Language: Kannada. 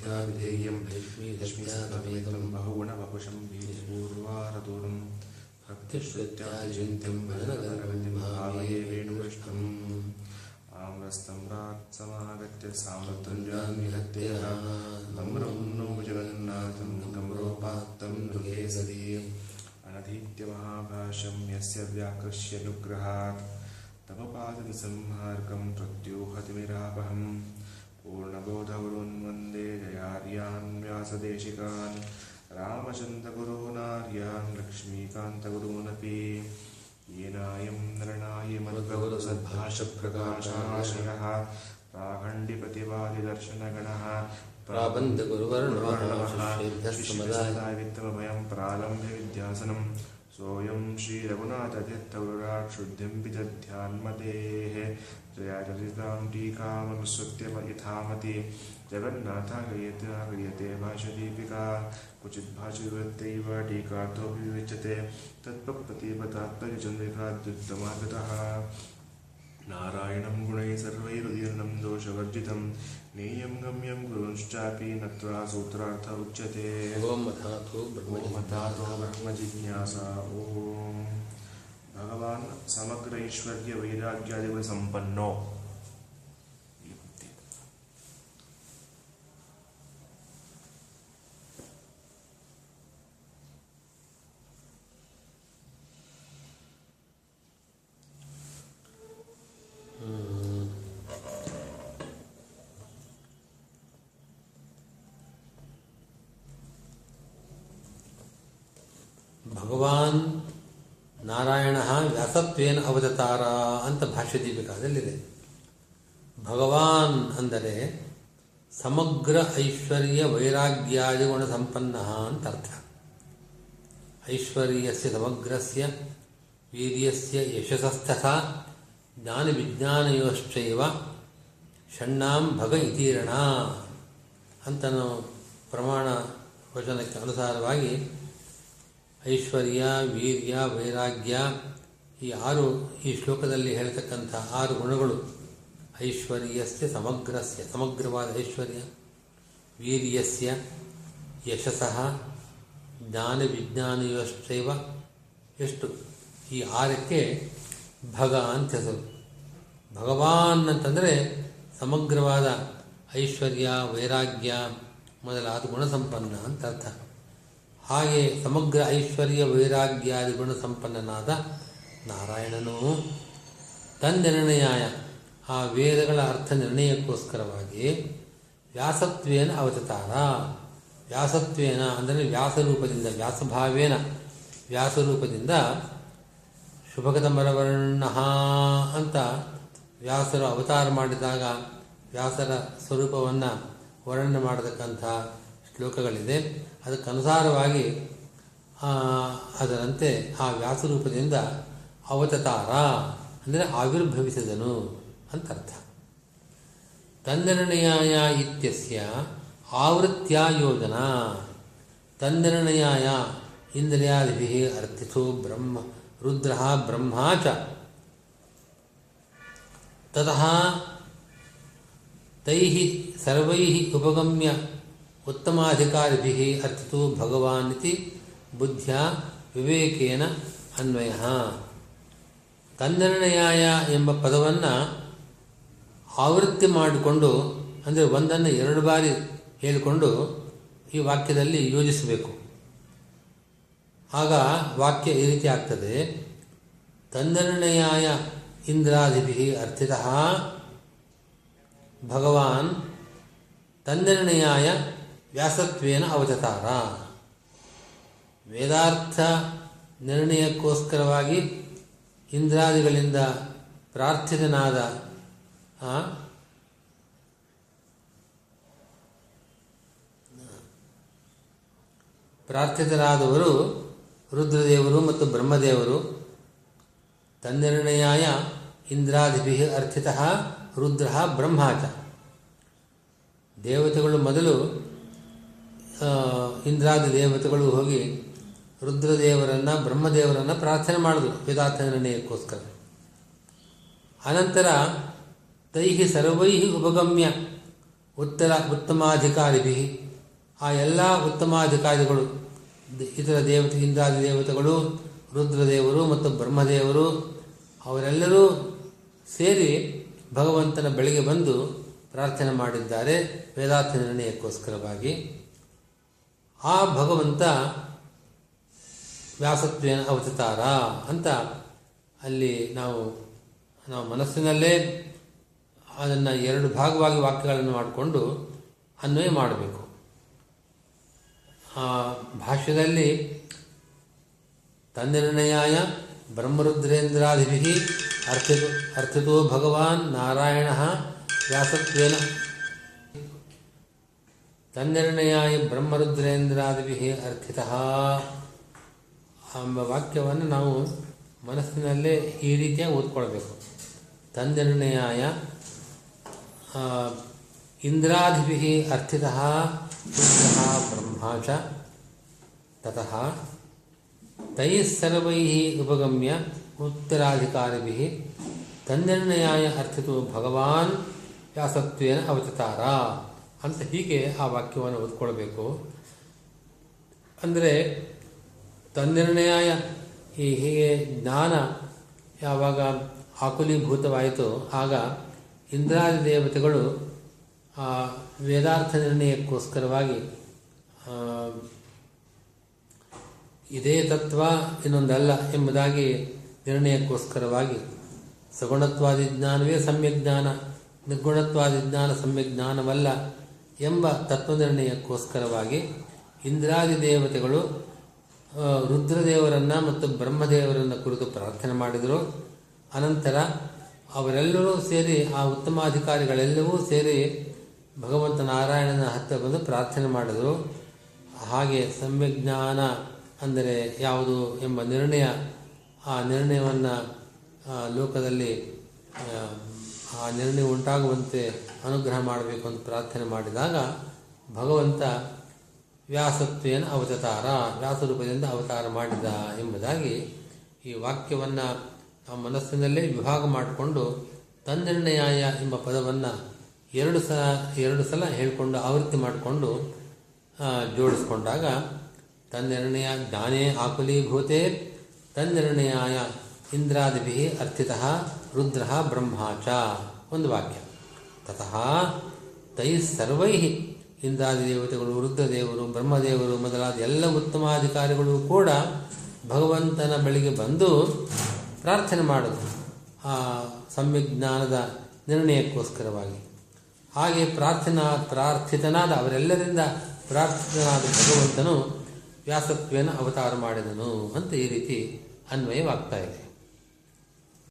त्याभिधेयं बहुगुणवशं पूर्वादूरं भक्तिश्रुत्यार्जिन्त्यं वदुवृष्टम् नो जगन्नाथं गम्रोपात्तं नुहे सदे अनधीत्य महाभाष्यं यस्य व्याकृष्यनुग्रहात् तमपादति संहार्गं प्रत्युहतिमिरापहम् पूर्णबोधगुरून् वन्दे जयार्यान् व्यासदेशिकान् रामचन्द्रगुरूनार्यान् लक्ष्मीकान्तगुरूनपि येनायं नरणाय मद्भगवतसद्भाषप्रकाशाशयः प्राखण्डिप्रतिवादिदर्शनगणः प्राबन्धगुरुवर्णः वित्तमभयं प्रारम्भे विद्यासनं सोयम सोऽयं श्रीरघुनाथभ्यत्तौराक्षुद्धिं विदध्यान्मतेः जया चलितां टीकामनुसृत्य यथामति। जगन्नाथा क्रियते भाष्य क्रियते भाषदीपिका क्वचिद्भाषवृत्तैव टीकार्थोऽपि विवेच्यते। तत्त्वप्रतिपतात्पर्यचन्द्रिकाद्युत्तमागतः नारायणं गुणैः सर्वैरुदीर्णं दोषवर्जितं नेयं गम्यं गुरुंश्चापि नत्वा सूत्रार्थ उच्यते। ओमधातो ब्रह्मजिज्ञासा। ॐ भगवान् समग्र ऐश्वर्यवैराग्यादिगुणसम्पन्नो ಭಗವಾನ್ ನಾರಾಯಣ ವ್ಯಾಸತ್ವೇನ ಅವತಾರ ಅಂತ ಭಾಷ್ಯ ದೀಪಿಕಾದಲ್ಲಿದೆ ಭಗವಾನ್ ಅಂದರೆ ಸಮಗ್ರ ಐಶ್ವರ್ಯ ವೈರಾಗ್ಯಾದಿ ಗುಣ ಸಂಪನ್ನ ಅಂತ ಅರ್ಥ. ಐಶ್ವರ್ಯಸ್ಯ ಸಮಗ್ರಸ್ಯ, ವೀರ್ಯಸ್ಯ ಯಶಸ್ಸಸ್ತಥಾ ಜ್ಞಾನ ವಿಜ್ಞಾನಯೋಶ್ಚೈವ ಷಣ್ಣಾಂ ಭಗ ಇತೀರಣ ಅಂತ ಪ್ರಮಾಣ ವಚನಕ್ಕೆ ಅನುಸಾರವಾಗಿ ಐಶ್ವರ್ಯ, ವೀರ್ಯ, ವೈರಾಗ್ಯ ಈ ಆರು ಈ ಶ್ಲೋಕದಲ್ಲಿ ಹೇಳ್ತಕ್ಕಂಥ ಆರು ಗುಣಗಳು. ಐಶ್ವರ್ಯಸ್ಯ ಸಮಗ್ರಸ್ಯ. ಸಮಗ್ರವಾದ ಐಶ್ವರ್ಯ, ವೀರ್ಯಸ್ಯ ಯಶಸ್ಸಃ ಜ್ಞಾನ ವಿಜ್ಞಾನಯೋಶ್ಚೈವ ಎಷ್ಟು? ಈ ಆರಕ್ಕೆ ಭಗ ಅಂತ ಹೆಸರು. ಭಗವಾನ್ ಅಂತಂದರೆ ಸಮಗ್ರವಾದ ಐಶ್ವರ್ಯ, ವೈರಾಗ್ಯ ಮೊದಲಾದ ಗುಣಸಂಪನ್ನ ಅಂತ ಅರ್ಥ. ಹಾಗೆ ಸಮಗ್ರ ಐಶ್ವರ್ಯ ವೈರಾಗ್ಯಾದಿ ಗುಣ ಸಂಪನ್ನನಾದ ನಾರಾಯಣನು ತನ್ನಿರ್ಣಯಾಯ ಆ ವೇದಗಳ ಅರ್ಥ ನಿರ್ಣಯಕ್ಕೋಸ್ಕರವಾಗಿ ವ್ಯಾಸತ್ವೇನ ಅವತಾರ ವ್ಯಾಸತ್ವೇನ ಅಂದರೆ ವ್ಯಾಸರೂಪದಿಂದ, ವ್ಯಾಸಭಾವೇನ ವ್ಯಾಸರೂಪದಿಂದ ಶುಭಗತಮರವರ್ಣ ಅಂತ ವ್ಯಾಸರು ಅವತಾರ ಮಾಡಿದಾಗ ವ್ಯಾಸರ ಸ್ವರೂಪವನ್ನು ವರ್ಣನೆ ಮಾಡತಕ್ಕಂಥ ಶ್ಲೋಕಗಳಿದೆ. ಅದಕ್ಕನುಸಾರವಾಗಿ ಅದರಂತೆ ಆ ವ್ಯಾಸರೂಪದಿಂದ ಅವತತಾರ, ಅಂದರೆ ಆವಿರ್ಭವಿಸಿದನು ಅಂತ ಅರ್ಥ ತನ್ನಿರ್ಣಯಾಯ ಇತ್ಯಸ್ಯ ಆವೃತ್ಯ ಯೋಜನಾ ತಂದನಿರ್ಣಯಾಯ ಇಂದ್ರಿಯಾದಿಭಿ ಅರ್ಥಿಸೋ ಬ್ರಹ್ಮ, ರುದ್ರ ಬ್ರಹ್ಮ ಚ. ತತಃ ತೈ ಸರ್ವೈ ಉಪಗಮ್ಯ ಉತ್ತಮಾಧಿಕಾರಿಭಿः ಅರ್ಥತು ಭಗವಾನ್ ಇತಿ ಬುದ್ಧಿಯ ವಿವೇಕೇನ ಅನ್ವಯ ತನ್ನಿರ್ಣಯಾಯ ಎಂಬ ಪದವನ್ನು ಆವೃತ್ತಿ ಮಾಡಿಕೊಂಡು, ಅಂದರೆ ಒಂದನ್ನು ಎರಡು ಬಾರಿ ಹೇಳಿಕೊಂಡು ಈ ವಾಕ್ಯದಲ್ಲಿ ಯೋಜಿಸಬೇಕು. ಆಗ ವಾಕ್ಯ ಈ ರೀತಿ ಆಗ್ತದೆ. ತನ್ನಿರ್ಣಯಾಯ ಇಂದ್ರಾದಿಭಿ ಅರ್ಥಿತಃ ಭಗವಾನ್ ತನ್ನಿರ್ಣಯಾಯ ವ್ಯಾಸತ್ವೇನ ಅವಚತಾರ ವೇದಾರ್ಥ ನಿರ್ಣಯಕ್ಕೋಸ್ಕರವಾಗಿ ಇಂದ್ರಾದಿಗಳಿಂದ ಪ್ರಾರ್ಥಿತನಾದ ಪ್ರಾರ್ಥಿತರಾದವರು ರುದ್ರದೇವರು ಮತ್ತು ಬ್ರಹ್ಮದೇವರು ತನ್ನಿರ್ಣಯಾಯ ಇಂದ್ರಾದಿಭಿ ಅರ್ಥಿತಃ ರುದ್ರ ಬ್ರಹ್ಮಾಚ. ದೇವತೆಗಳು ಮೊದಲು ಇಂದ್ರಾದಿ ದೇವತೆಗಳು ಹೋಗಿ ರುದ್ರದೇವರನ್ನು, ಬ್ರಹ್ಮದೇವರನ್ನು ಪ್ರಾರ್ಥನೆ ಮಾಡಿದ್ರು ವೇದಾರ್ಥ ನಿರ್ಣಯಕ್ಕೋಸ್ಕರ ಅನಂತರ ತೈಹಿ ಸರ್ವೈ ಉಪಗಮ್ಯ ಉತ್ತರ ಉತ್ತಮಾಧಿಕಾರಿಭಿ. ಆ ಎಲ್ಲ ಉತ್ತಮಾಧಿಕಾರಿಗಳು, ಇತರ ದೇವತೆ ಇಂದ್ರಾದಿ ದೇವತೆಗಳು ರುದ್ರದೇವರು ಮತ್ತು ಬ್ರಹ್ಮದೇವರು, ಅವರೆಲ್ಲರೂ ಸೇರಿ ಭಗವಂತನ ಬಳಿಗೆ ಬಂದು ಪ್ರಾರ್ಥನೆ ಮಾಡಿದ್ದಾರೆ ವೇದಾರ್ಥ ನಿರ್ಣಯಕ್ಕೋಸ್ಕರವಾಗಿ ಆ ಭಗವಂತ ವ್ಯಾಸತ್ವೇನ ಅವತಾರ ಅಂತ ಅಲ್ಲಿ ನಾವು ನಾವು ಮನಸ್ಸಿನಲ್ಲೇ ಅದನ್ನು ಎರಡು ಭಾಗವಾಗಿ ವಾಕ್ಯಗಳನ್ನು ಮಾಡಿಕೊಂಡು ಅನ್ವಯ ಮಾಡಬೇಕು. ಆ ಭಾಷ್ಯದಲ್ಲಿ ತನ್ನಿರ್ಣಯಾಯ ಬ್ರಹ್ಮರುದ್ರೇಂದ್ರಾದಿಭಿ ಅರ್ಥಿತು ಅರ್ಥಿತೋ ಭಗವಾನ್ ನಾರಾಯಣ ವ್ಯಾಸತ್ವೇನ ತನ್ನಿರ್ಣಯಾಯ ಬ್ರಹ್ಮರುದ್ರೇಂದ್ರಾದಿಭಿ ಅರ್ಥಿತ ಎಂಬ ವಾಕ್ಯವನ್ನು ನಾವು ಮನಸ್ಸಿನಲ್ಲೇ ಈ ರೀತಿಯಾಗಿ ಓದ್ಕೊಳ್ಬೇಕು. ತನ್ನಿರ್ಣಯಾಯ ಆ, ಅರ್ಥಿತ ಬ್ರಹ್ಮ ಚ ತತಃ ತೈः ಸರ್ವೈः ಉಪಗಮ್ಯ ಉತ್ತರಾಧಿಕಾರಿಭಿ ತನ್ನಿರ್ಣಯಾಯ ಅರ್ಥಿತೋ ಭಗವಾನ್ ವ್ಯಾಸತ್ವೇನ ಅವತಾರ ಅಂತ ಹೀಗೆ ಆ ವಾಕ್ಯವನ್ನು ಓದ್ಕೊಳ್ಬೇಕು. ಅಂದರೆ ತನ್ನಿರ್ಣಯ ಈ ಹೀಗೆ ಜ್ಞಾನ ಯಾವಾಗ ಆಕುಲೀಭೂತವಾಯಿತು ಆಗ ಇಂದ್ರಾದಿ ದೇವತೆಗಳು ಆ ವೇದಾರ್ಥ ನಿರ್ಣಯಕ್ಕೋಸ್ಕರವಾಗಿ ಇದೇ ತತ್ವ ಇನ್ನೊಂದಲ್ಲ ಎಂಬುದಾಗಿ ನಿರ್ಣಯಕ್ಕೋಸ್ಕರವಾಗಿ, ಸಗುಣತ್ವಾದಿ ಜ್ಞಾನವೇ ಸಮ್ಯಕ್ ಜ್ಞಾನ, ನಿರ್ಗುಣತ್ವಾದಿ ಜ್ಞಾನ ಸಮ್ಯಕ್ ಜ್ಞಾನವಲ್ಲ ಎಂಬ ತತ್ವನಿರ್ಣಯಕ್ಕೋಸ್ಕರವಾಗಿ ಇಂದ್ರಾದಿ ದೇವತೆಗಳು ರುದ್ರದೇವರನ್ನು ಮತ್ತು ಬ್ರಹ್ಮದೇವರನ್ನು ಕುರಿತು ಪ್ರಾರ್ಥನೆ ಮಾಡಿದರು. ಅನಂತರ ಅವರೆಲ್ಲರೂ ಸೇರಿ, ಆ ಉತ್ತಮಾಧಿಕಾರಿಗಳೆಲ್ಲವೂ ಸೇರಿ ಭಗವಂತ ನಾರಾಯಣನ ಹತ್ತಿರ ಬಂದು ಪ್ರಾರ್ಥನೆ ಮಾಡಿದರು. ಹಾಗೆ ಸಮ್ಯಜ್ಞಾನ ಅಂದರೆ ಯಾವುದು ಎಂಬ ನಿರ್ಣಯ, ಆ ನಿರ್ಣಯವನ್ನು ಲೋಕದಲ್ಲಿ ಆ, ನಿರ್ಣಯ ಉಂಟಾಗುವಂತೆ ಅನುಗ್ರಹ ಮಾಡಬೇಕು ಅಂತ ಪ್ರಾರ್ಥನೆ ಮಾಡಿದಾಗ ಭಗವಂತ ವ್ಯಾಸತ್ವೇನ ಅವತಾರ ವ್ಯಾಸರೂಪದಿಂದ ಅವತಾರ ಮಾಡಿದ ಎಂಬುದಾಗಿ ಈ ವಾಕ್ಯವನ್ನು ಆ ಮನಸ್ಸಿನಲ್ಲೇ ವಿಭಾಗ ಮಾಡಿಕೊಂಡು ತನ್ನಿರ್ಣಯಾಯ ಎಂಬ ಪದವನ್ನು ಎರಡು ಸಲ ಎರಡು ಸಲ ಹೇಳಿಕೊಂಡು ಆವೃತ್ತಿ ಮಾಡಿಕೊಂಡು ಜೋಡಿಸ್ಕೊಂಡಾಗ ತನ್ನಿರ್ಣಯ ಜ್ಞಾನೇ ಆಕುಲೀಭೂತೆ ತನ್ನಿರ್ಣಯಾಯ ಇಂದ್ರಾದಿಭಿ ಅರ್ಥಿತಃ ರುದ್ರ, ಬ್ರಹ್ಮ ಚ. ಒಂದು ವಾಕ್ಯ. ತತಃ ತೈ ಇಂದ್ರಾದಿ ದೇವತೆಗಳು ರುದ್ರದೇವರು, ಬ್ರಹ್ಮದೇವರು ಮೊದಲಾದ ಎಲ್ಲ ಉತ್ತಮಾಧಿಕಾರಿಗಳು ಕೂಡ ಭಗವಂತನ ಬಳಿಗೆ ಬಂದು ಪ್ರಾರ್ಥನೆ ಮಾಡೋದು. ಆ ಸಂವಿಜ್ಞಾನದ ನಿರ್ಣಯಕ್ಕೋಸ್ಕರವಾಗಿ. ಹಾಗೆ ಪ್ರಾರ್ಥನಾ, ಪ್ರಾರ್ಥಿತನಾದ ಅವರೆಲ್ಲರಿಂದ ಪ್ರಾರ್ಥಿತನಾದ ಭಗವಂತನು ವ್ಯಾಸತ್ವೇನ ಅವತಾರ ಮಾಡಿದನು ಅಂತ ಈ ರೀತಿ ಅನ್ವಯವಾಗ್ತಾ ಇದೆ.